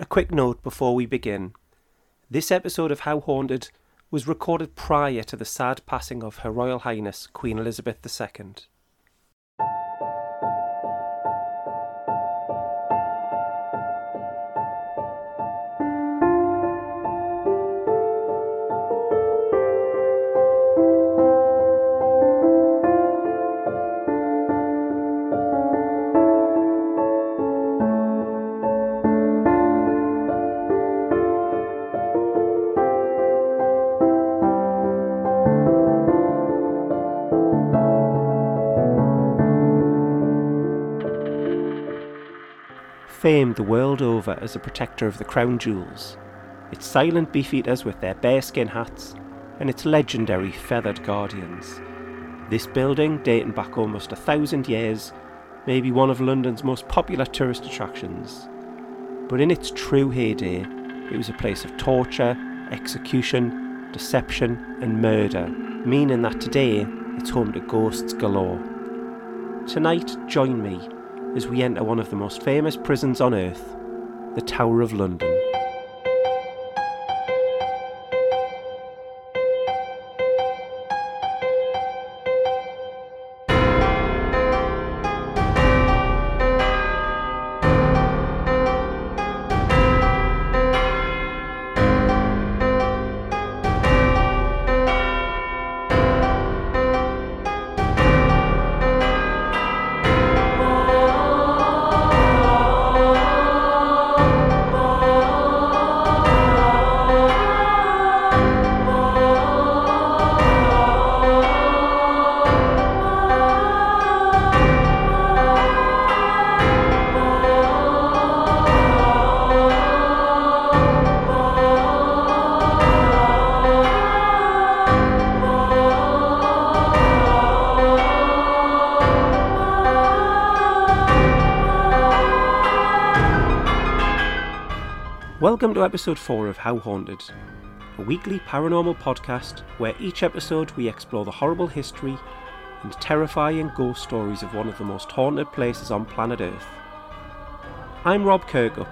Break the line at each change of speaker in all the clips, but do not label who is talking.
A quick note before we begin. This episode of How Haunted was recorded prior to the sad passing of Her Royal Highness Queen Elizabeth II. Famed the world over as a protector of the crown jewels, its silent beefeaters with their bearskin hats, and its legendary feathered guardians. This building, dating back almost a thousand years, may be one of London's most popular tourist attractions. But in its true heyday, it was a place of torture, execution, deception, and murder, meaning that today it's home to ghosts galore. Tonight, join me as we enter one of the most famous prisons on earth, the Tower of London. Welcome to episode 4 of How Haunted, a weekly paranormal podcast where each episode we explore the horrible history and terrifying ghost stories of one of the most haunted places on planet Earth. I'm Rob Kirkup,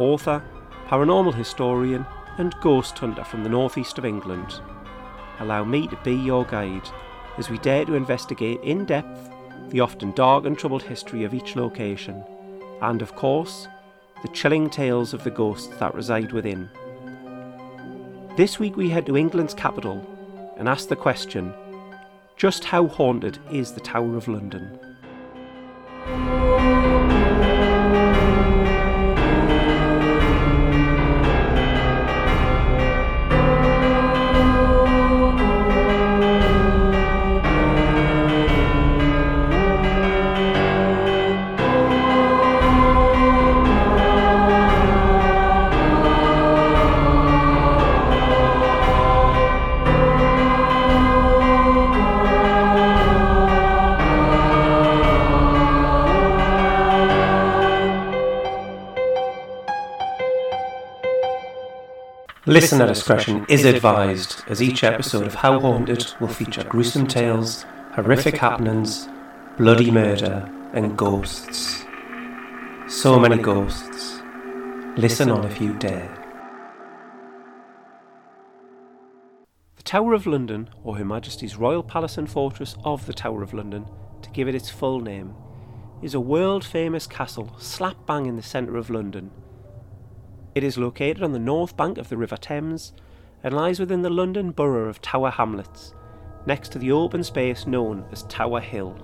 author, paranormal historian, and ghost hunter from the northeast of England. Allow me to be your guide as we dare to investigate in depth the often dark and troubled history of each location, and of course, the chilling tales of the ghosts that reside within. This week we head to England's capital and ask the question just how haunted is the Tower of London? Listener discretion is advised, as each episode of How Haunted will feature gruesome tales, horrific happenings, bloody murder, and ghosts. So many ghosts. Listen on if you dare. The Tower of London, or Her Majesty's Royal Palace and Fortress of the Tower of London, to give it its full name, is a world famous castle slap bang in the centre of London it is located on the north bank of the River Thames and lies within the London borough of Tower Hamlets, next to the open space known as Tower Hill.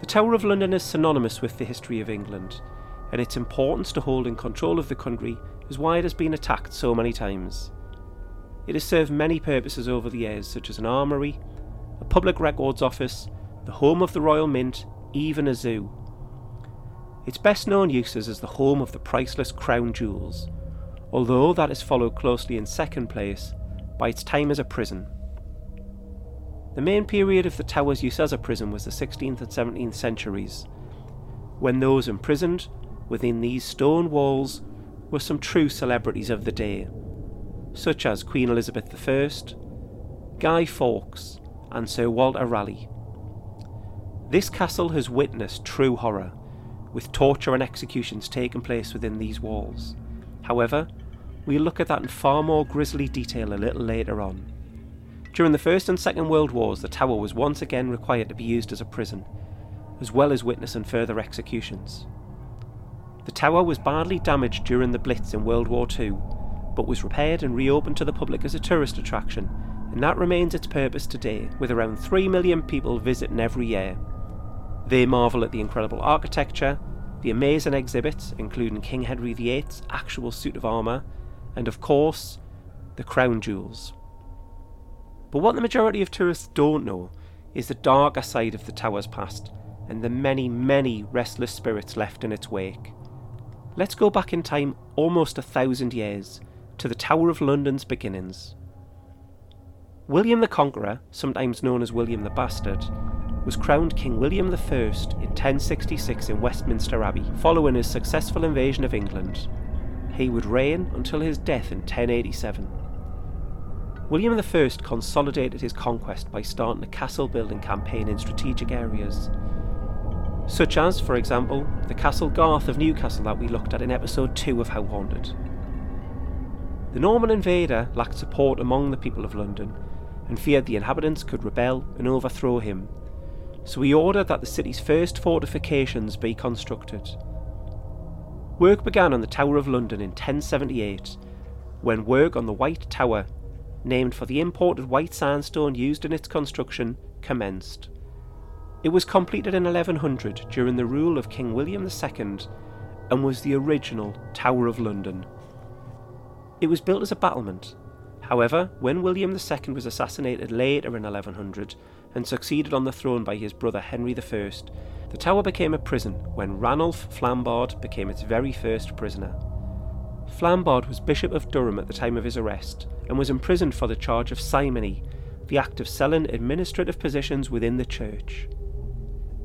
The Tower of London is synonymous with the history of England, and its importance to holding control of the country is why it has been attacked so many times. It has served many purposes over the years, such as an armoury, a public records office, the home of the Royal Mint, even a zoo. Its best known uses as the home of the priceless crown jewels, although that is followed closely in second place by its time as a prison. The main period of the tower's use as a prison was the 16th and 17th centuries, when those imprisoned within these stone walls were some true celebrities of the day, such as Queen Elizabeth I, Guy Fawkes, and Sir Walter Raleigh. This castle has witnessed true horror with torture and executions taking place within these walls. However, we'll look at that in far more grisly detail a little later on. During the First and Second World Wars, the tower was once again required to be used as a prison, as well as witnessing further executions. The tower was badly damaged during the Blitz in World War II, but was repaired and reopened to the public as a tourist attraction, and that remains its purpose today, with around 3 million people visiting every year. They marvel at the incredible architecture, the amazing exhibits, including King Henry VIII's actual suit of armour, and of course, the crown jewels. But what the majority of tourists don't know is the darker side of the tower's past and the many, many restless spirits left in its wake. Let's go back in time almost a thousand years to the Tower of London's beginnings. William the Conqueror, sometimes known as William the Bastard, was crowned King William I in 1066 in Westminster Abbey following his successful invasion of England. He would reign until his death in 1087. William I consolidated his conquest by starting a castle building campaign in strategic areas, such as, for example, the Castle Garth of Newcastle that we looked at in episode 2 of How Haunted. The Norman invader lacked support among the people of London and feared the inhabitants could rebel and overthrow him, so he ordered that the city's first fortifications be constructed. Work began on the Tower of London in 1078, when work on the White Tower, named for the imported white sandstone used in its construction, commenced. It was completed in 1100 during the rule of King William II and was the original Tower of London. It was built as a battlement. However, when William II was assassinated later in 1100 and succeeded on the throne by his brother Henry I, the tower became a prison when Ranulph Flambard became its very first prisoner. Flambard was Bishop of Durham at the time of his arrest and was imprisoned for the charge of simony, the act of selling administrative positions within the church.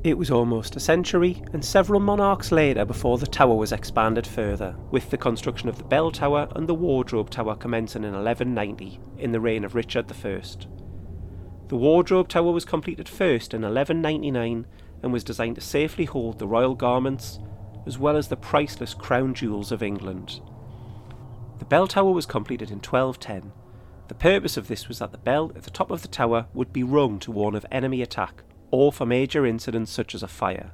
It was almost a century and several monarchs later before the tower was expanded further, with the construction of the Bell Tower and the Wardrobe Tower commencing in 1190 in the reign of Richard I. The Wardrobe Tower was completed first in 1199 and was designed to safely hold the royal garments as well as the priceless crown jewels of England. The bell tower was completed in 1210. The purpose of this was that the bell at the top of the tower would be rung to warn of enemy attack or for major incidents such as a fire.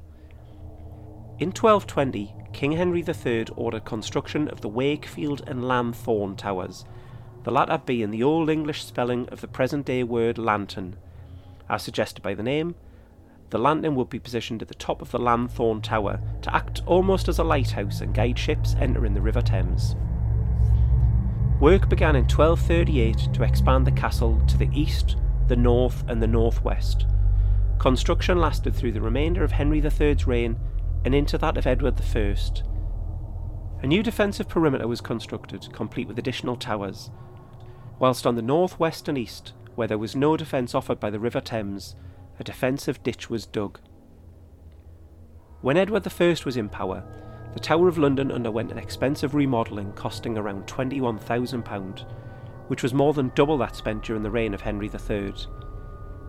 In 1220, King Henry III ordered construction of the Wakefield and Lanthorn towers, the latter being the Old English spelling of the present day word lantern. As suggested by the name, the lantern would be positioned at the top of the Lanthorn Tower to act almost as a lighthouse and guide ships entering the River Thames. Work began in 1238 to expand the castle to the east, the north, and the northwest, Construction lasted through the remainder of Henry III's reign and into that of Edward I. A new defensive perimeter was constructed, complete with additional towers, whilst on the north, west, and east, where there was no defence offered by the River Thames, a defensive ditch was dug. When Edward I was in power, the Tower of London underwent an expensive remodelling costing around £21,000, which was more than double that spent during the reign of Henry III.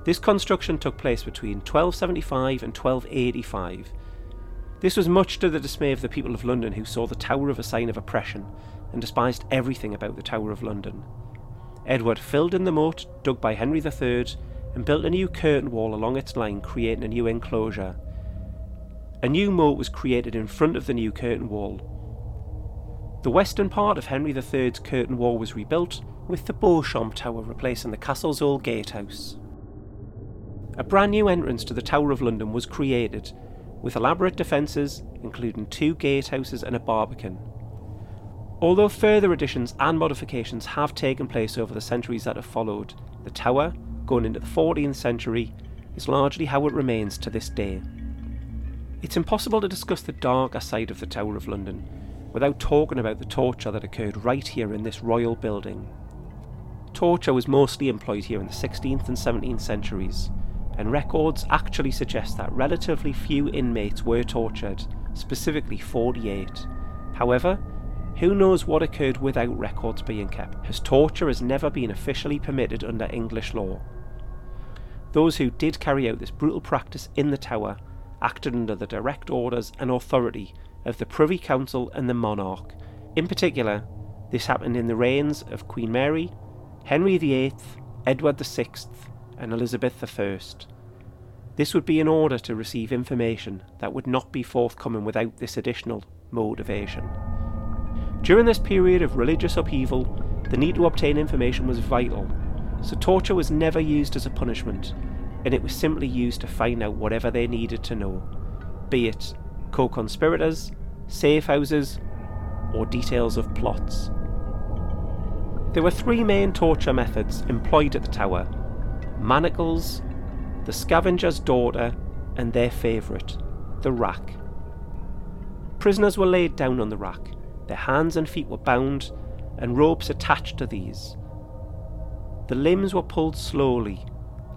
This construction took place between 1275 and 1285. This was much to the dismay of the people of London who saw the Tower of a sign of oppression and despised everything about the Tower of London. Edward filled in the moat dug by Henry III and built a new curtain wall along its line, creating a new enclosure. A new moat was created in front of the new curtain wall. The western part of Henry III's curtain wall was rebuilt, with the Beauchamp Tower replacing the castle's old gatehouse. A brand new entrance to the Tower of London was created, with elaborate defences, including two gatehouses and a barbican. Although further additions and modifications have taken place over the centuries that have followed, the tower, going into the 14th century, is largely how it remains to this day. It's impossible to discuss the darker side of the Tower of London without talking about the torture that occurred right here in this royal building. Torture was mostly employed here in the 16th and 17th centuries, and records actually suggest that relatively few inmates were tortured, specifically 48. However, who knows what occurred without records being kept, as torture has never been officially permitted under English law. Those who did carry out this brutal practice in the tower acted under the direct orders and authority of the Privy Council and the monarch. In particular, this happened in the reigns of Queen Mary, Henry VIII, Edward VI, and Elizabeth I. This would be in order to receive information that would not be forthcoming without this additional motivation. During this period of religious upheaval, the need to obtain information was vital, so torture was never used as a punishment, and it was simply used to find out whatever they needed to know, be it co conspirators, safe houses, or details of plots. There were three main torture methods employed at the tower manacles, the scavenger's daughter, and their favourite, the rack. Prisoners were laid down on the rack, their hands and feet were bound, and ropes attached to these. The limbs were pulled slowly,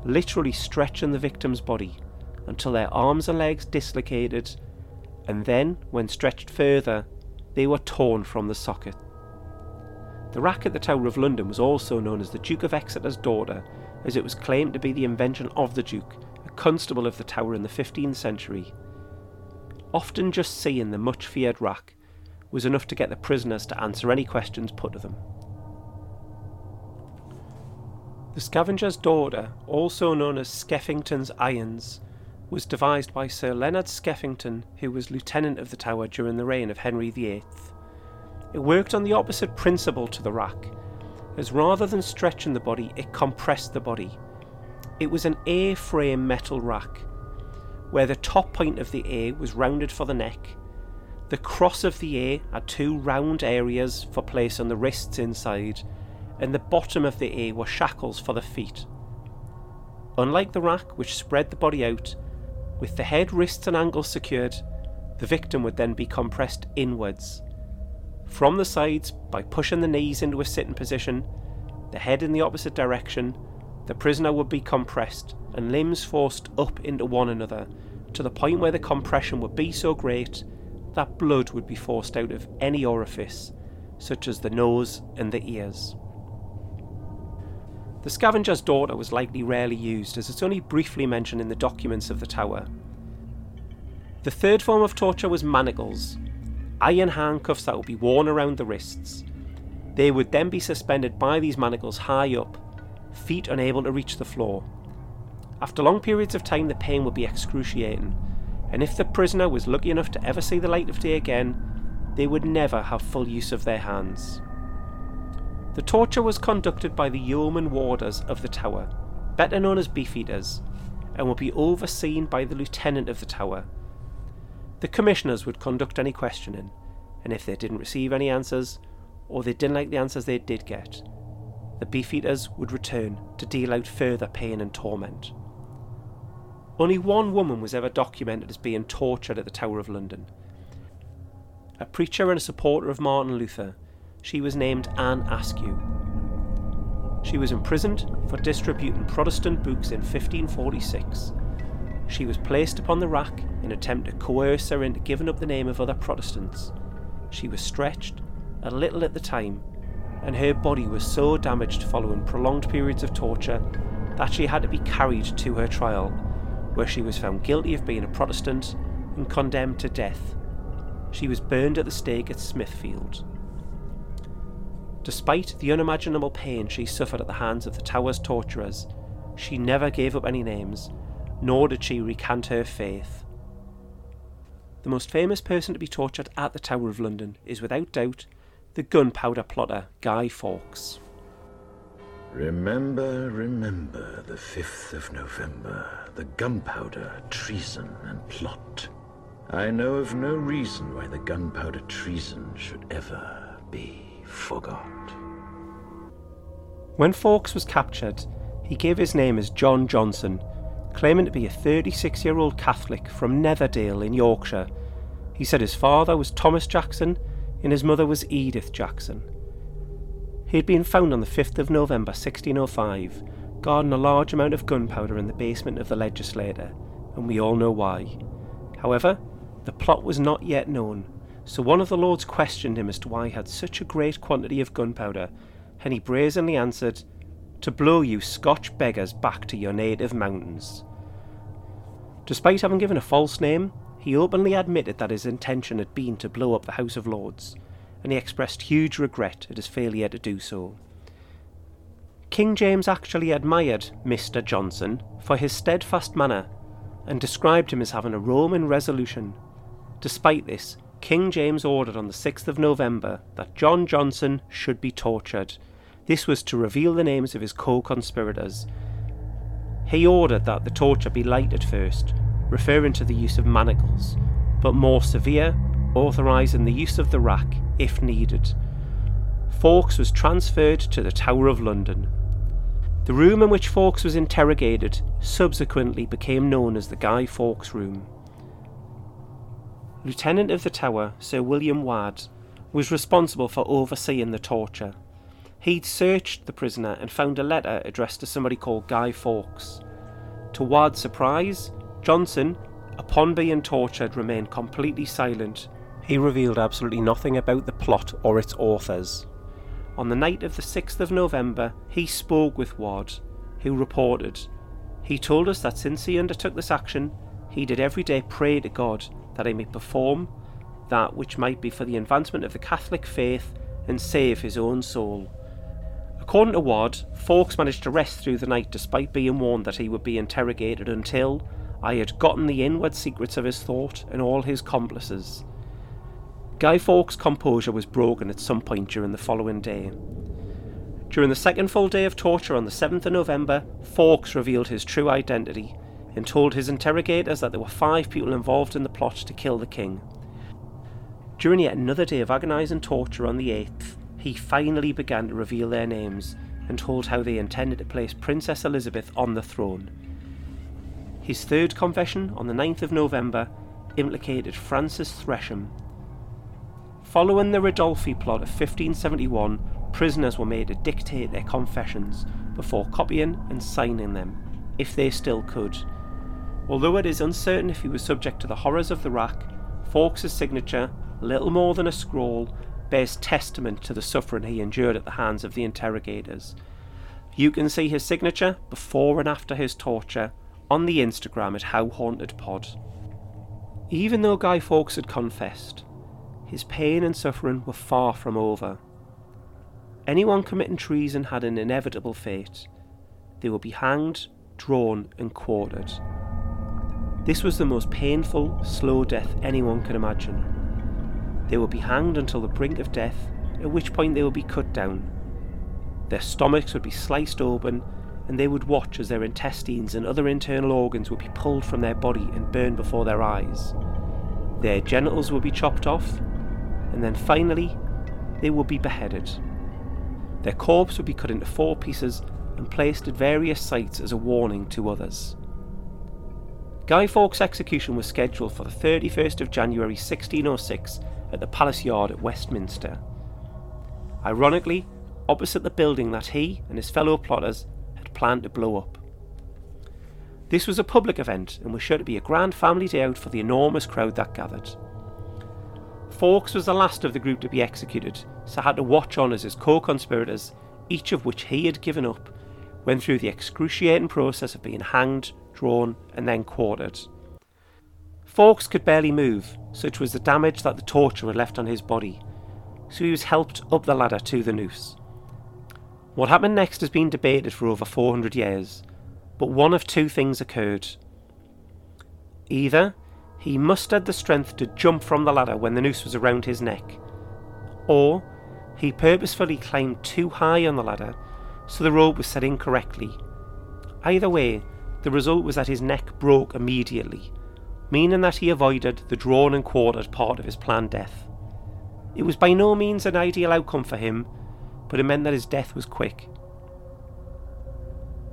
literally stretching the victim's body until their arms and legs dislocated, and then, when stretched further, they were torn from the socket. The rack at the Tower of London was also known as the Duke of Exeter's daughter, as it was claimed to be the invention of the Duke, a constable of the Tower in the 15th century. Often just seeing the much feared rack was enough to get the prisoners to answer any questions put to them. The Scavenger's Daughter, also known as Skeffington's Irons, was devised by Sir Leonard Skeffington, who was Lieutenant of the Tower during the reign of Henry VIII. It worked on the opposite principle to the rack, as rather than stretching the body, it compressed the body. It was an A frame metal rack, where the top point of the A was rounded for the neck. The cross of the A had two round areas for placing the wrists inside, and the bottom of the A were shackles for the feet. Unlike the rack, which spread the body out, with the head, wrists, and ankles secured, the victim would then be compressed inwards. From the sides, by pushing the knees into a sitting position, the head in the opposite direction, the prisoner would be compressed and limbs forced up into one another to the point where the compression would be so great that blood would be forced out of any orifice, such as the nose and the ears. The scavenger's daughter was likely rarely used, as it's only briefly mentioned in the documents of the tower. The third form of torture was manacles, iron handcuffs that would be worn around the wrists. They would then be suspended by these manacles high up, feet unable to reach the floor. After long periods of time, the pain would be excruciating, and if the prisoner was lucky enough to ever see the light of day again, they would never have full use of their hands. The torture was conducted by the yeoman warders of the tower, better known as beefeaters, and would be overseen by the lieutenant of the tower. The commissioners would conduct any questioning, and if they didn't receive any answers, or they didn't like the answers they did get, the beefeaters would return to deal out further pain and torment. Only one woman was ever documented as being tortured at the Tower of London. A preacher and a supporter of Martin Luther she was named Anne Askew. She was imprisoned for distributing Protestant books in 1546. She was placed upon the rack in an attempt to coerce her into giving up the name of other Protestants. She was stretched, a little at the time, and her body was so damaged following prolonged periods of torture that she had to be carried to her trial, where she was found guilty of being a Protestant and condemned to death. She was burned at the stake at Smithfield. Despite the unimaginable pain she suffered at the hands of the tower's torturers, she never gave up any names, nor did she recant her faith. The most famous person to be tortured at the Tower of London is without doubt the gunpowder plotter Guy Fawkes.
Remember, remember the 5th of November, the gunpowder, treason, and plot. I know of no reason why the gunpowder treason should ever be forgot.
When Fawkes was captured, he gave his name as John Johnson, claiming to be a 36 year old Catholic from Netherdale in Yorkshire. He said his father was Thomas Jackson and his mother was Edith Jackson. He had been found on the 5th of November 1605, guarding a large amount of gunpowder in the basement of the legislature, and we all know why. However, the plot was not yet known, so one of the lords questioned him as to why he had such a great quantity of gunpowder, and he brazenly answered, To blow you Scotch beggars back to your native mountains. Despite having given a false name, he openly admitted that his intention had been to blow up the House of Lords, and he expressed huge regret at his failure to do so. King James actually admired Mr. Johnson for his steadfast manner and described him as having a Roman resolution. Despite this, King James ordered on the 6th of November that John Johnson should be tortured. This was to reveal the names of his co conspirators. He ordered that the torture be light at first, referring to the use of manacles, but more severe, authorising the use of the rack if needed. Fawkes was transferred to the Tower of London. The room in which Fawkes was interrogated subsequently became known as the Guy Fawkes Room. Lieutenant of the Tower, Sir William Waad, was responsible for overseeing the torture. He'd searched the prisoner and found a letter addressed to somebody called Guy Fawkes. To Waad's surprise, Johnson, upon being tortured, remained completely silent. He revealed absolutely nothing about the plot or its authors. On the night of the 6th of November, he spoke with Waad, who reported, He told us that since he undertook this action, he did every day pray to God that he may perform that which might be for the advancement of the Catholic faith and save his own soul. According to Waad, Fawkes managed to rest through the night despite being warned that he would be interrogated until I had gotten the inward secrets of his thought and all his complices. Guy Fawkes' composure was broken at some point during the following day. During the second full day of torture on the 7th of November, Fawkes revealed his true identity and told his interrogators that there were five people involved in the plot to kill the king. During yet another day of agonising torture on the 8th, he finally began to reveal their names and told how they intended to place Princess Elizabeth on the throne. His third confession on the 9th of November implicated Francis Tresham, Following the Ridolfi plot of 1571, prisoners were made to dictate their confessions before copying and signing them, if they still could. Although it is uncertain if he was subject to the horrors of the rack, Fawkes' signature, little more than a scroll, bears testament to the suffering he endured at the hands of the interrogators. You can see his signature before and after his torture on the Instagram at How Haunted Pod. Even though Guy Fawkes had confessed, his pain and suffering were far from over. Anyone committing treason had an inevitable fate. They would be hanged, drawn, and quartered. This was the most painful, slow death anyone could imagine. They would be hanged until the brink of death, at which point they would be cut down. Their stomachs would be sliced open, and they would watch as their intestines and other internal organs would be pulled from their body and burned before their eyes. Their genitals would be chopped off, and then finally, they would be beheaded. Their corpse would be cut into four pieces and placed at various sites as a warning to others. Guy Fawkes' execution was scheduled for the 31st of January 1606 at the Palace Yard at Westminster. Ironically, opposite the building that he and his fellow plotters had planned to blow up. This was a public event and was sure to be a grand family day out for the enormous crowd that gathered. Fawkes was the last of the group to be executed, so had to watch on as his co conspirators, each of which he had given up, went through the excruciating process of being hanged, drawn, and then quartered. Fawkes could barely move, such was the damage that the torture had left on his body, so he was helped up the ladder to the noose. What happened next has been debated for over 400 years, but one of two things occurred. Either he mustered the strength to jump from the ladder when the noose was around his neck. Or he purposefully climbed too high on the ladder so the rope was set incorrectly. Either way, the result was that his neck broke immediately, meaning that he avoided the drawn and quartered part of his planned death. It was by no means an ideal outcome for him, but it meant that his death was quick.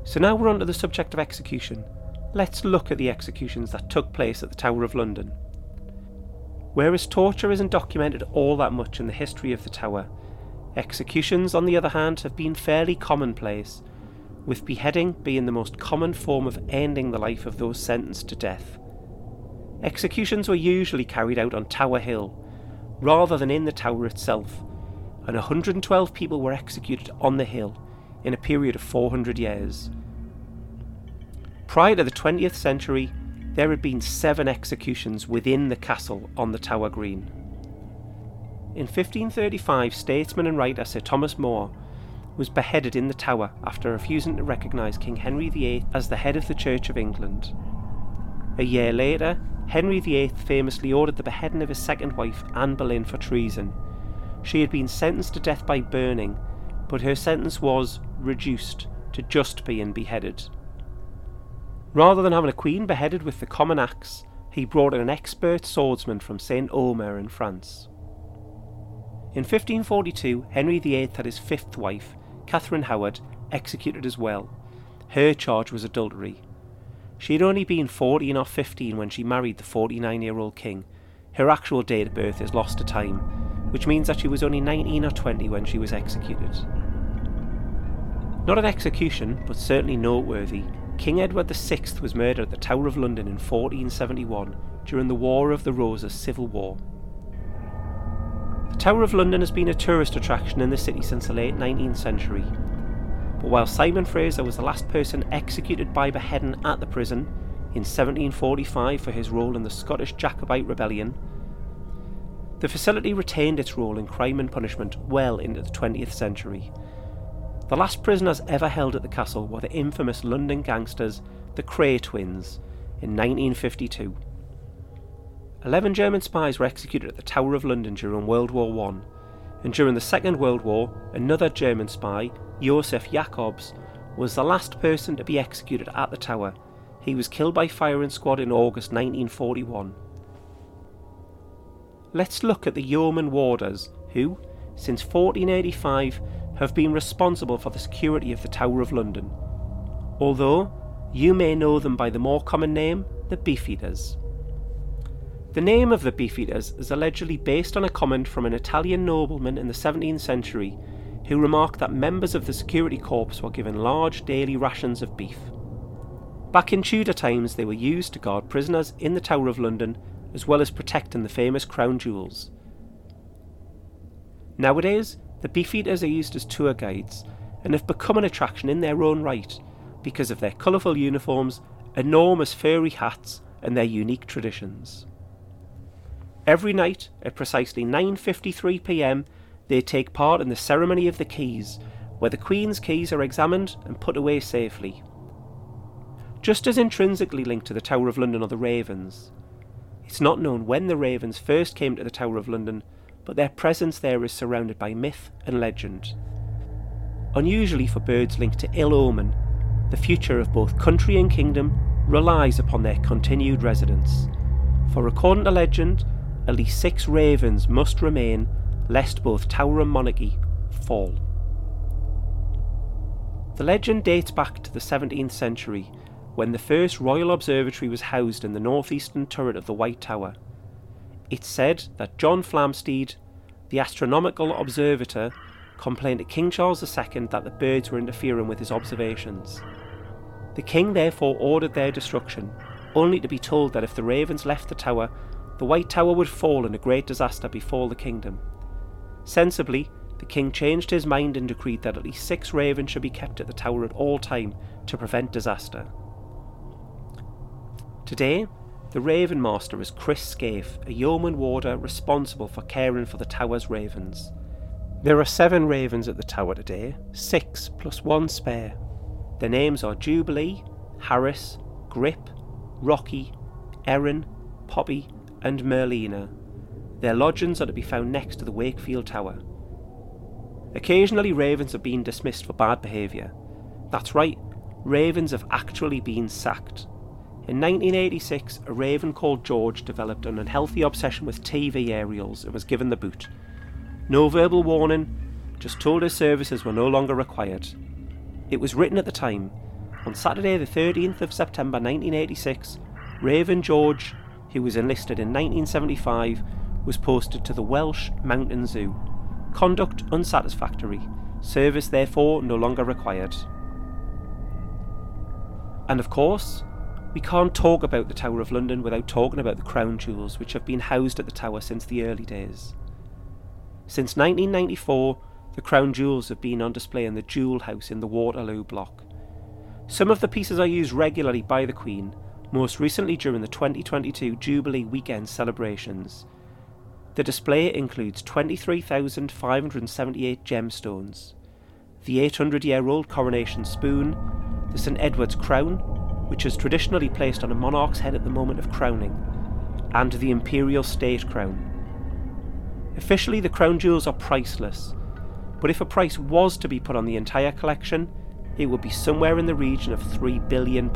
So now we're on to the subject of execution let's look at the executions that took place at the Tower of London. Whereas torture isn't documented all that much in the history of the Tower, executions, on the other hand, have been fairly commonplace, with beheading being the most common form of ending the life of those sentenced to death. Executions were usually carried out on Tower Hill, rather than in the tower itself, and 112 people were executed on the hill in a period of 400 years. Prior to the 20th century, there had been seven executions within the castle on the Tower Green. In 1535, statesman and writer Sir Thomas More was beheaded in the Tower after refusing to recognise King Henry VIII as the head of the Church of England. A year later, Henry VIII famously ordered the beheading of his second wife, Anne Boleyn, for treason. She had been sentenced to death by burning, but her sentence was reduced to just being beheaded. Rather than having a queen beheaded with the common axe, he brought in an expert swordsman from Saint Omer in France. In 1542, Henry VIII had his fifth wife, Catherine Howard, executed as well. Her charge was adultery. She had only been 14 or 15 when she married the 49 year old king. Her actual date of birth is lost to time, which means that she was only 19 or 20 when she was executed. Not an execution, but certainly noteworthy, King Edward VI was murdered at the Tower of London in 1471 during the War of the Roses civil war. The Tower of London has been a tourist attraction in the city since the late 19th century. But while Simon Fraser was the last person executed by beheading at the prison in 1745 for his role in the Scottish Jacobite Rebellion, the facility retained its role in crime and punishment well into the 20th century the last prisoners ever held at the castle were the infamous London gangsters, the Kray twins, in 1952. Eleven German spies were executed at the Tower of London during World War I, and during the Second World War, another German spy, Josef Jakobs, was the last person to be executed at the tower. He was killed by firing squad in August 1941. Let's look at the yeoman warders who, since 1485, have been responsible for the security of the Tower of London, although you may know them by the more common name, the Beefeaters. The name of the Beefeaters is allegedly based on a comment from an Italian nobleman in the 17th century who remarked that members of the security corps were given large daily rations of beef. Back in Tudor times, they were used to guard prisoners in the Tower of London as well as protecting the famous crown jewels. Nowadays, the Beefeaters are used as tour guides and have become an attraction in their own right because of their colourful uniforms, enormous furry hats, and their unique traditions. Every night at precisely 9:53 p.m., they take part in the ceremony of the keys, where the Queen's keys are examined and put away safely. Just as intrinsically linked to the Tower of London are the ravens. It's not known when the ravens first came to the Tower of London, but their presence there is surrounded by myth and legend. Unusually for birds linked to ill omen, the future of both country and kingdom relies upon their continued residence. For according to legend, at least six ravens must remain lest both tower and monarchy fall. The legend dates back to the 17th century when the first royal observatory was housed in the northeastern turret of the White Tower. It's said that John Flamsteed, the astronomical observator, complained to King Charles II that the birds were interfering with his observations. The king therefore ordered their destruction, only to be told that if the ravens left the tower, the White Tower would fall and a great disaster befall the kingdom. Sensibly, the king changed his mind and decreed that at least six ravens should be kept at the tower at all time to prevent disaster. Today, the Raven Master is Chris Scaife, a yeoman warder responsible for caring for the tower's ravens. There are seven ravens at the tower today, six plus one spare. Their names are Jubilee, Harris, Grip, Rocky, Erin, Poppy, and Merlina. Their lodgings are to be found next to the Wakefield Tower. Occasionally, ravens have been dismissed for bad behaviour. That's right, ravens have actually been sacked. In 1986, a raven called George developed an unhealthy obsession with TV aerials and was given the boot. No verbal warning, just told his services were no longer required. It was written at the time. On Saturday, the 13th of September 1986, Raven George, who was enlisted in 1975, was posted to the Welsh Mountain Zoo. Conduct unsatisfactory, service therefore no longer required. And of course, we can't talk about the Tower of London without talking about the crown jewels which have been housed at the tower since the early days. Since 1994, the crown jewels have been on display in the Jewel House in the Waterloo block. Some of the pieces are used regularly by the Queen, most recently during the 2022 Jubilee weekend celebrations. The display includes 23,578 gemstones, the 800 year old coronation spoon, the St Edward's crown, which is traditionally placed on a monarch's head at the moment of crowning, and the imperial state crown. Officially, the crown jewels are priceless, but if a price was to be put on the entire collection, it would be somewhere in the region of £3 billion.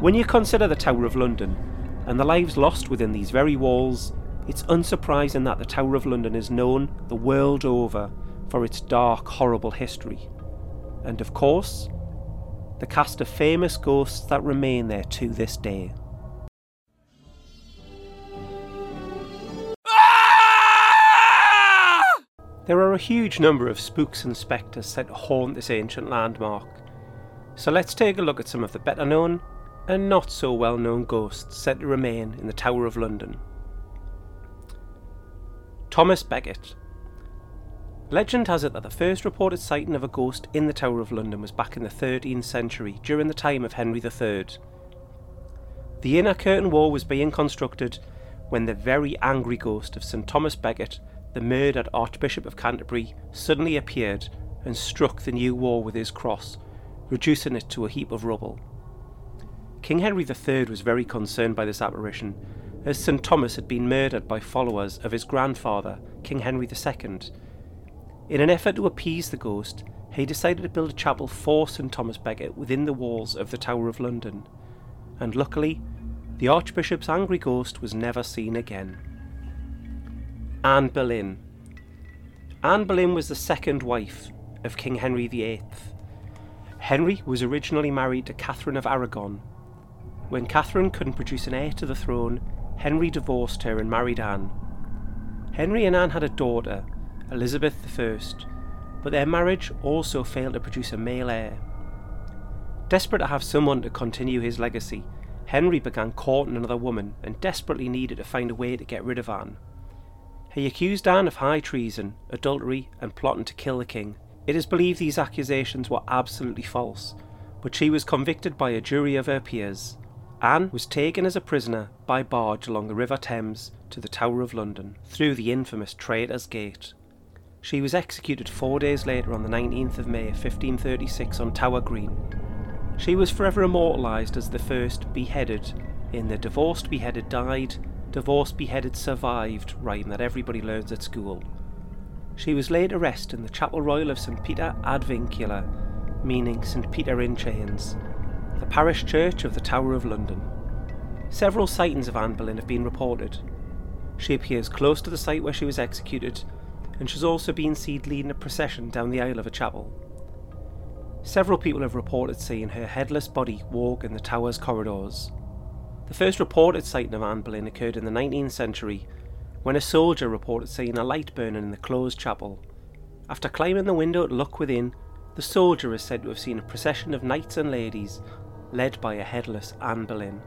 When you consider the Tower of London and the lives lost within these very walls, it's unsurprising that the Tower of London is known the world over for its dark, horrible history. And of course, the cast of famous ghosts that remain there to this day. Ah! There are a huge number of spooks and spectres that haunt this ancient landmark. So let's take a look at some of the better known and not so well known ghosts said to remain in the Tower of London. Thomas Becket. Legend has it that the first reported sighting of a ghost in the Tower of London was back in the 13th century during the time of Henry III. The inner curtain wall was being constructed when the very angry ghost of St Thomas Becket the murdered Archbishop of Canterbury suddenly appeared and struck the new wall with his cross, reducing it to a heap of rubble. King Henry III was very concerned by this apparition, as St Thomas had been murdered by followers of his grandfather, King Henry II. In an effort to appease the ghost, he decided to build a chapel for St Thomas Becket within the walls of the Tower of London, and luckily, the Archbishop's angry ghost was never seen again. Anne Boleyn. Anne Boleyn was the second wife of King Henry VIII. Henry was originally married to Catherine of Aragon. When Catherine couldn't produce an heir to the throne, Henry divorced her and married Anne. Henry and Anne had a daughter, Elizabeth I, but their marriage also failed to produce a male heir. Desperate to have someone to continue his legacy, Henry began courting another woman and desperately needed to find a way to get rid of Anne. He accused Anne of high treason, adultery, and plotting to kill the king. It is believed these accusations were absolutely false, but she was convicted by a jury of her peers. Anne was taken as a prisoner by barge along the River Thames to the Tower of London through the infamous Traitor's Gate. She was executed four days later on the 19th of May 1536 on Tower Green. She was forever immortalised as the first beheaded in The Divorced Beheaded Died divorced beheaded survived rhyme that everybody learns at school. She was laid to rest in the Chapel Royal of St Peter ad Vincula, meaning St Peter in Chains, the parish church of the Tower of London. Several sightings of Anne Boleyn have been reported. She appears close to the site where she was executed, and she's also been seen leading a procession down the aisle of a chapel. Several people have reported seeing her headless body walk in the tower's corridors. The first reported sighting of Anne Boleyn occurred in the 19th century when a soldier reported seeing a light burning in the closed chapel. After climbing the window to look within, the soldier is said to have seen a procession of knights and ladies led by a headless Anne Boleyn.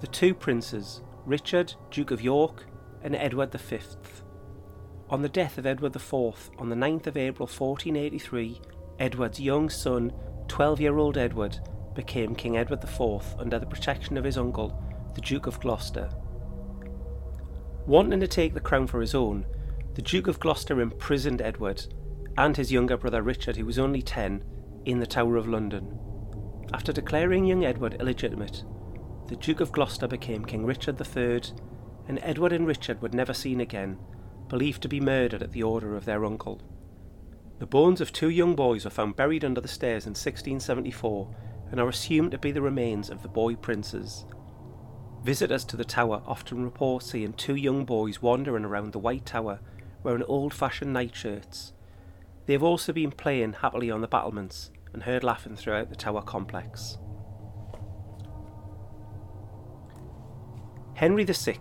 The two princes, Richard, Duke of York, and Edward V. On the death of Edward IV on the 9th of April 1483, Edward's young son, 12 year old Edward, became King Edward IV under the protection of his uncle, the Duke of Gloucester. Wanting to take the crown for his own, the Duke of Gloucester imprisoned Edward and his younger brother Richard, who was only 10, in the Tower of London. After declaring young Edward illegitimate, the Duke of Gloucester became King Richard III, and Edward and Richard were never seen again, believed to be murdered at the order of their uncle. The bones of two young boys were found buried under the stairs in 1674 and are assumed to be the remains of the boy princes. Visitors to the tower often report seeing two young boys wandering around the White Tower wearing old fashioned nightshirts. They have also been playing happily on the battlements and heard laughing throughout the tower complex. Henry VI,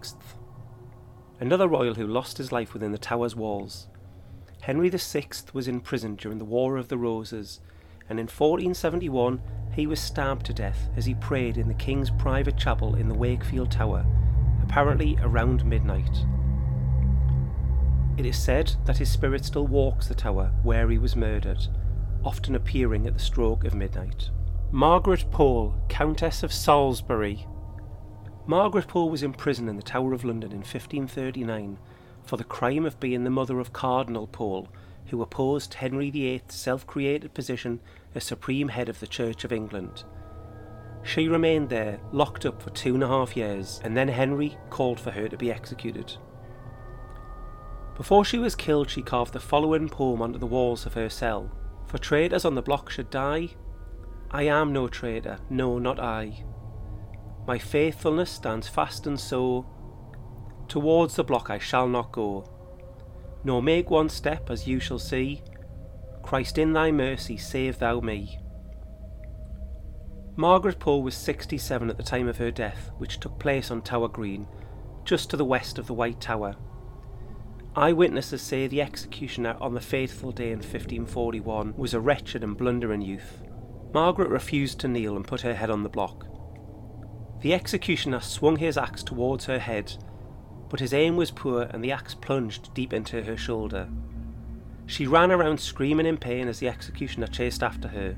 another royal who lost his life within the tower's walls. Henry VI was imprisoned during the War of the Roses, and in 1471 he was stabbed to death as he prayed in the king's private chapel in the Wakefield Tower, apparently around midnight. It is said that his spirit still walks the tower where he was murdered, often appearing at the stroke of midnight. Margaret Pole, Countess of Salisbury. Margaret Pole was imprisoned in the Tower of London in 1539 for the crime of being the mother of Cardinal Pole, who opposed Henry VIII's self created position as supreme head of the Church of England. She remained there, locked up for two and a half years, and then Henry called for her to be executed. Before she was killed, she carved the following poem onto the walls of her cell For traitors on the block should die. I am no traitor, no, not I. My faithfulness stands fast and so. Towards the block I shall not go, nor make one step, as you shall see. Christ, in thy mercy, save thou me. Margaret Pole was 67 at the time of her death, which took place on Tower Green, just to the west of the White Tower. Eyewitnesses say the executioner on the fateful day in 1541 was a wretched and blundering youth. Margaret refused to kneel and put her head on the block. The executioner swung his axe towards her head, but his aim was poor and the axe plunged deep into her shoulder. She ran around screaming in pain as the executioner chased after her.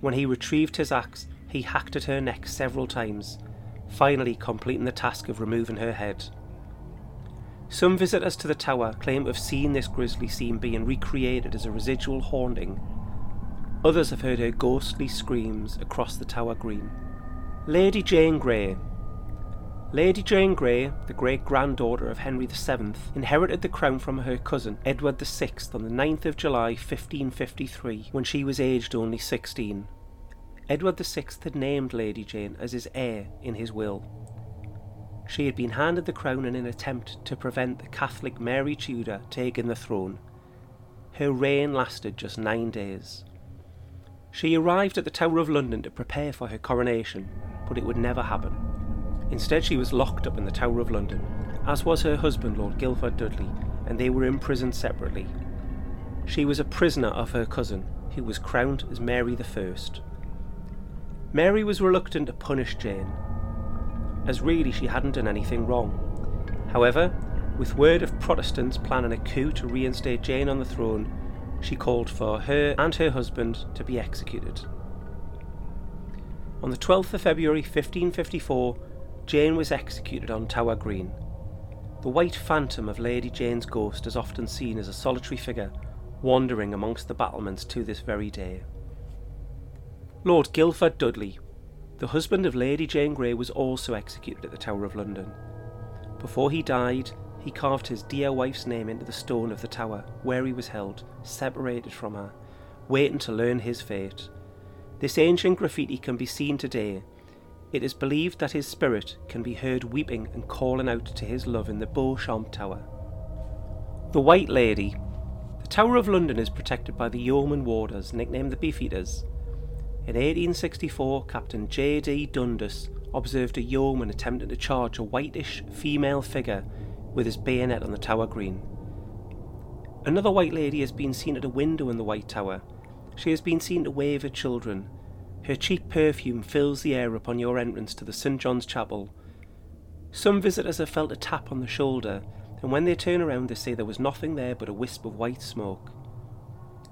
When he retrieved his axe, he hacked at her neck several times, finally completing the task of removing her head. Some visitors to the tower claim to have seen this grisly scene being recreated as a residual haunting. Others have heard her ghostly screams across the tower green. Lady Jane Grey. Lady Jane Grey, the great granddaughter of Henry VII, inherited the crown from her cousin Edward VI on the 9th of July 1553 when she was aged only 16. Edward VI had named Lady Jane as his heir in his will. She had been handed the crown in an attempt to prevent the Catholic Mary Tudor taking the throne. Her reign lasted just nine days. She arrived at the Tower of London to prepare for her coronation, but it would never happen. Instead, she was locked up in the Tower of London, as was her husband, Lord Guildford Dudley, and they were imprisoned separately. She was a prisoner of her cousin, who was crowned as Mary I. Mary was reluctant to punish Jane, as really she hadn't done anything wrong. However, with word of Protestants planning a coup to reinstate Jane on the throne, she called for her and her husband to be executed. On the 12th of February 1554, Jane was executed on Tower Green. The white phantom of Lady Jane's ghost is often seen as a solitary figure wandering amongst the battlements to this very day. Lord Guildford Dudley, the husband of Lady Jane Grey, was also executed at the Tower of London. Before he died, he carved his dear wife's name into the stone of the tower, where he was held, separated from her, waiting to learn his fate. This ancient graffiti can be seen today. It is believed that his spirit can be heard weeping and calling out to his love in the Beauchamp Tower. The White Lady. The Tower of London is protected by the Yeoman Warders, nicknamed the Beefeaters. In 1864, Captain J.D. Dundas observed a yeoman attempting to charge a whitish female figure with his bayonet on the Tower Green. Another white lady has been seen at a window in the White Tower. She has been seen to wave at children. Her cheap perfume fills the air upon your entrance to the St. John's Chapel. Some visitors have felt a tap on the shoulder, and when they turn around, they say there was nothing there but a wisp of white smoke.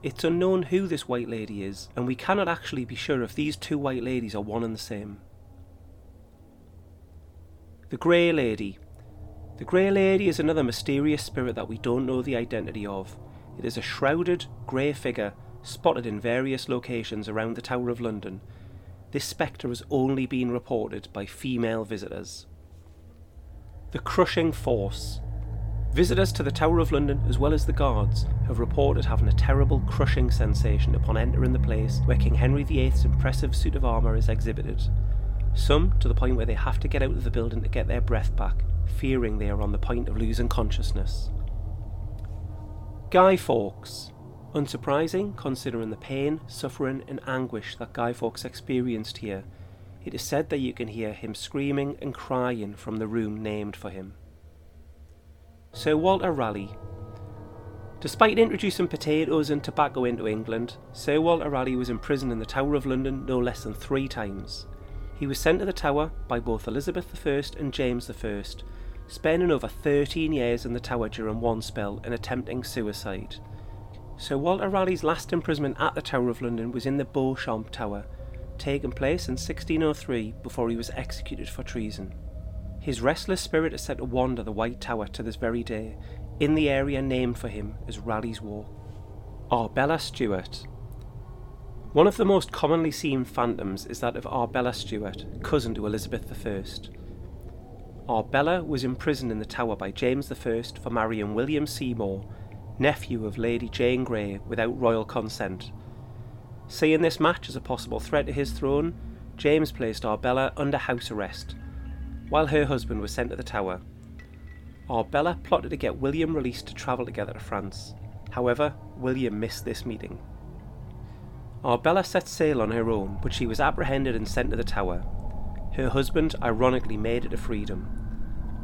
It's unknown who this white lady is, and we cannot actually be sure if these two white ladies are one and the same. The Grey Lady. The Grey Lady is another mysterious spirit that we don't know the identity of. It is a shrouded, grey figure spotted in various locations around the Tower of London. This spectre has only been reported by female visitors. The Crushing Force. Visitors to the Tower of London, as well as the guards, have reported having a terrible crushing sensation upon entering the place where King Henry VIII's impressive suit of armour is exhibited. Some to the point where they have to get out of the building to get their breath back, fearing they are on the point of losing consciousness. Guy Fawkes. Unsurprising, considering the pain, suffering, and anguish that Guy Fawkes experienced here, it is said that you can hear him screaming and crying from the room named for him. Sir Walter Raleigh. Despite introducing potatoes and tobacco into England, Sir Walter Raleigh was imprisoned in the Tower of London no less than three times. He was sent to the Tower by both Elizabeth I and James I, spending over 13 years in the Tower during one spell and attempting suicide. Sir Walter Raleigh's last imprisonment at the Tower of London was in the Beauchamp Tower, taking place in 1603 before he was executed for treason. His restless spirit is said to wander the White Tower to this very day, in the area named for him as Raleigh's Walk. Arbella Stuart. One of the most commonly seen phantoms is that of Arbella Stuart, cousin to Elizabeth I. Arbella was imprisoned in the Tower by James I for marrying William Seymour, nephew of Lady Jane Grey, without royal consent. Seeing this match as a possible threat to his throne, James placed Arbella under house arrest, while her husband was sent to the Tower. Arbella plotted to get William released to travel together to France. However, William missed this meeting. Arbella set sail on her own, but she was apprehended and sent to the Tower. Her husband ironically made it to freedom.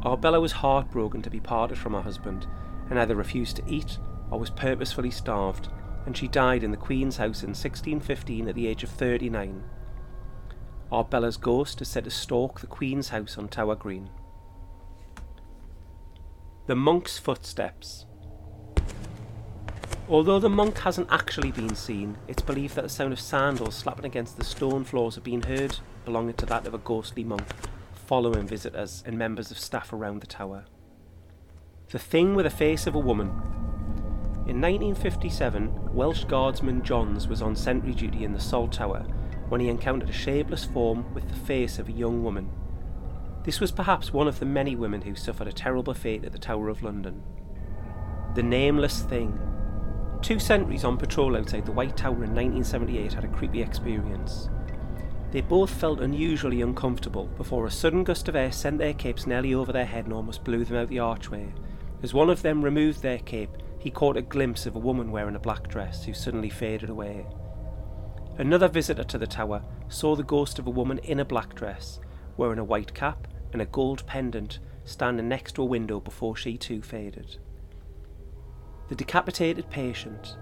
Arbella was heartbroken to be parted from her husband, and either refused to eat or was purposefully starved, and she died in the Queen's house in 1615 at the age of 39. Arbella's ghost is said to stalk the Queen's house on Tower Green. The Monk's Footsteps Although the monk hasn't actually been seen, it's believed that the sound of sandals slapping against the stone floors have been heard, belonging to that of a ghostly monk, following visitors and members of staff around the tower. The Thing with the Face of a Woman. In 1957, Welsh Guardsman Johns was on sentry duty in the Salt Tower when he encountered a shapeless form with the face of a young woman. This was perhaps one of the many women who suffered a terrible fate at the Tower of London. The Nameless Thing. Two sentries on patrol outside the White Tower in 1978 had a creepy experience. They both felt unusually uncomfortable before a sudden gust of air sent their capes nearly over their head and almost blew them out the archway. As one of them removed their cape, he caught a glimpse of a woman wearing a black dress who suddenly faded away. Another visitor to the tower saw the ghost of a woman in a black dress, wearing a white cap and a gold pendant, standing next to a window before she too faded. The decapitated patient.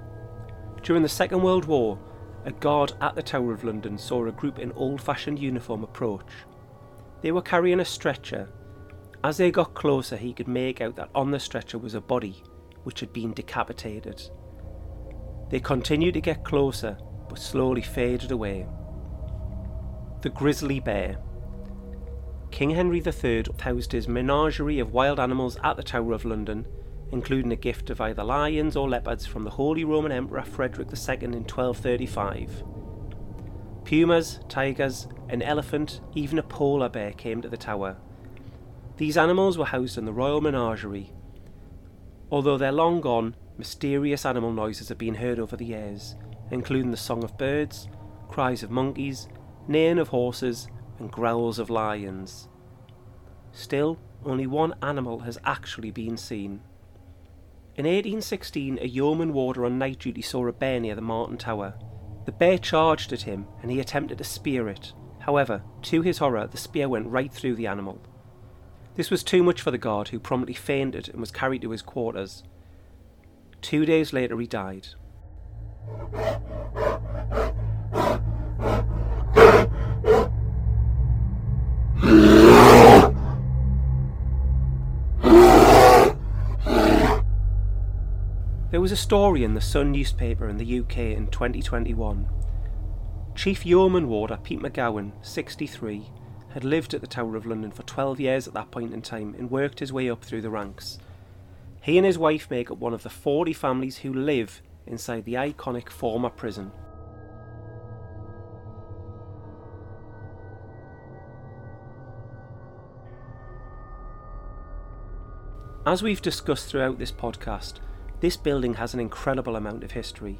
During the Second World War, a guard at the Tower of London saw a group in old fashioned uniform approach. They were carrying a stretcher. As they got closer, he could make out that on the stretcher was a body which had been decapitated. They continued to get closer, but slowly faded away. The Grizzly Bear. King Henry III housed his menagerie of wild animals at the Tower of London including a gift of either lions or leopards from the Holy Roman Emperor Frederick II in 1235. Pumas, tigers, an elephant, even a polar bear came to the tower. These animals were housed in the royal menagerie. Although they're long gone, mysterious animal noises have been heard over the years, including the song of birds, cries of monkeys, neighing of horses, and growls of lions. Still, only one animal has actually been seen. In 1816, a yeoman warder on night duty saw a bear near the Martin Tower. The bear charged at him and he attempted to spear it. However, to his horror, the spear went right through the animal. This was too much for the guard, who promptly fainted and was carried to his quarters. Two days later, he died. There was a story in the Sun newspaper in the UK in 2021. Chief Yeoman Warder Pete McGowan, 63, had lived at the Tower of London for 12 years at that point in time and worked his way up through the ranks. He and his wife make up one of the 40 families who live inside the iconic former prison. As we've discussed throughout this podcast, this building has an incredible amount of history,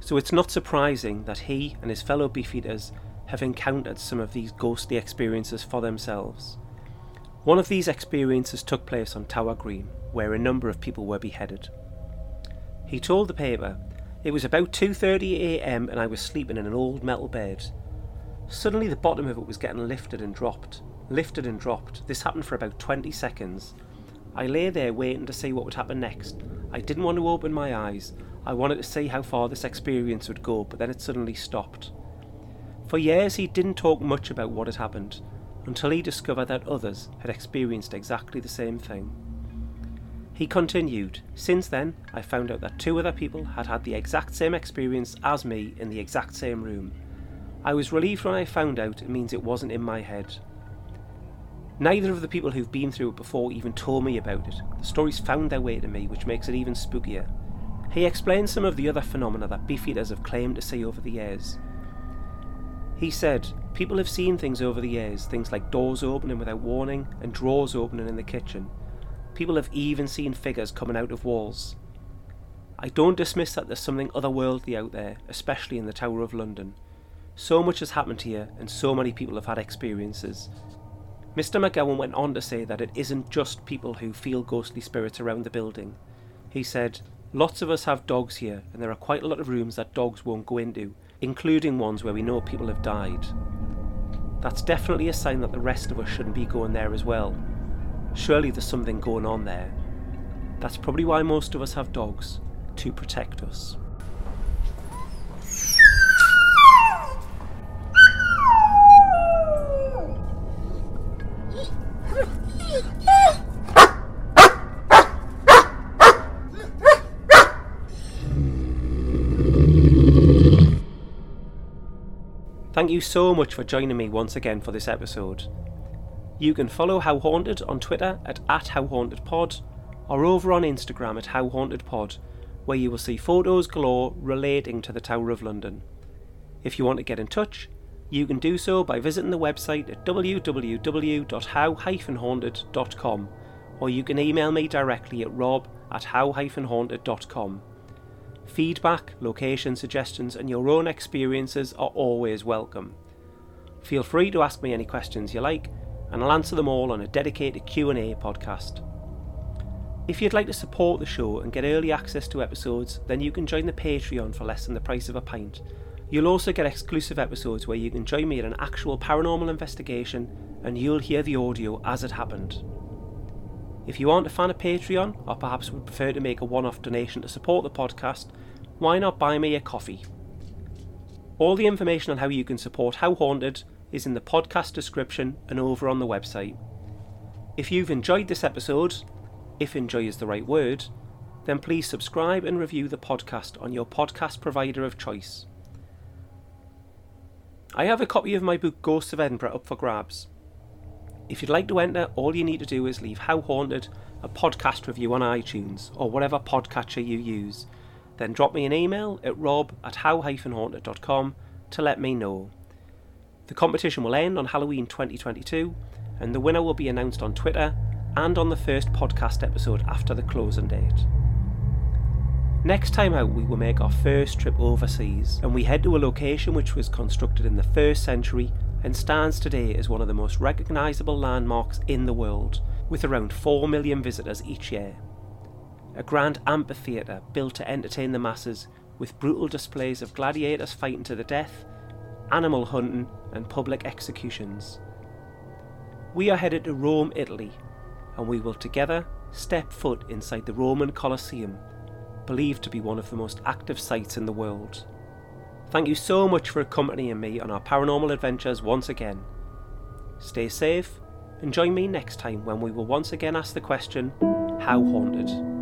so it's not surprising that he and his fellow beefeaters have encountered some of these ghostly experiences for themselves. One of these experiences took place on Tower Green, where a number of people were beheaded. He told the paper, It was about 2:30 a.m. and I was sleeping in an old metal bed. Suddenly the bottom of it was getting lifted and dropped, lifted and dropped. This happened for about 20 seconds. I lay there waiting to see what would happen next, I didn't want to open my eyes. I wanted to see how far this experience would go, but then it suddenly stopped. For years, he didn't talk much about what had happened, until he discovered that others had experienced exactly the same thing. He continued, Since then, I found out that two other people had had the exact same experience as me in the exact same room. I was relieved when I found out it means it wasn't in my head. Neither of the people who've been through it before even told me about it. The stories found their way to me, which makes it even spookier. He explains some of the other phenomena that beefeaters have claimed to see over the years. He said, People have seen things over the years, things like doors opening without warning and drawers opening in the kitchen. People have even seen figures coming out of walls. I don't dismiss that there's something otherworldly out there, especially in the Tower of London. So much has happened here, and so many people have had experiences. Mr. McGowan went on to say that it isn't just people who feel ghostly spirits around the building. He said, Lots of us have dogs here, and there are quite a lot of rooms that dogs won't go into, including ones where we know people have died. That's definitely a sign that the rest of us shouldn't be going there as well. Surely there's something going on there. That's probably why most of us have dogs, to protect us. Thank you so much for joining me once again for this episode. You can follow How Haunted on Twitter at, at HowHauntedPod or over on Instagram at HowHauntedPod, where you will see photos galore relating to the Tower of London. If you want to get in touch, you can do so by visiting the website at www.how-haunted.com or you can email me directly at rob at how-haunted.com. Feedback, location suggestions, and your own experiences are always welcome. Feel free to ask me any questions you like, and I'll answer them all on a dedicated Q&A podcast. If you'd like to support the show and get early access to episodes, then you can join the Patreon for less than the price of a pint. You'll also get exclusive episodes where you can join me in an actual paranormal investigation and you'll hear the audio as it happened. If you aren't a fan of Patreon, or perhaps would prefer to make a one off donation to support the podcast, why not buy me a coffee? All the information on how you can support How Haunted is in the podcast description and over on the website. If you've enjoyed this episode, if enjoy is the right word, then please subscribe and review the podcast on your podcast provider of choice. I have a copy of my book Ghosts of Edinburgh up for grabs. If you'd like to enter, all you need to do is leave How Haunted a podcast review on iTunes or whatever podcatcher you use. Then drop me an email at rob at how-haunted.com to let me know. The competition will end on Halloween 2022 and the winner will be announced on Twitter and on the first podcast episode after the closing date. Next time out, we will make our first trip overseas and we head to a location which was constructed in the first century and stands today as one of the most recognisable landmarks in the world, with around 4 million visitors each year. A grand amphitheatre built to entertain the masses, with brutal displays of gladiators fighting to the death, animal hunting, and public executions. We are headed to Rome, Italy, and we will together step foot inside the Roman Colosseum, believed to be one of the most active sites in the world. Thank you so much for accompanying me on our paranormal adventures once again. Stay safe and join me next time when we will once again ask the question How haunted?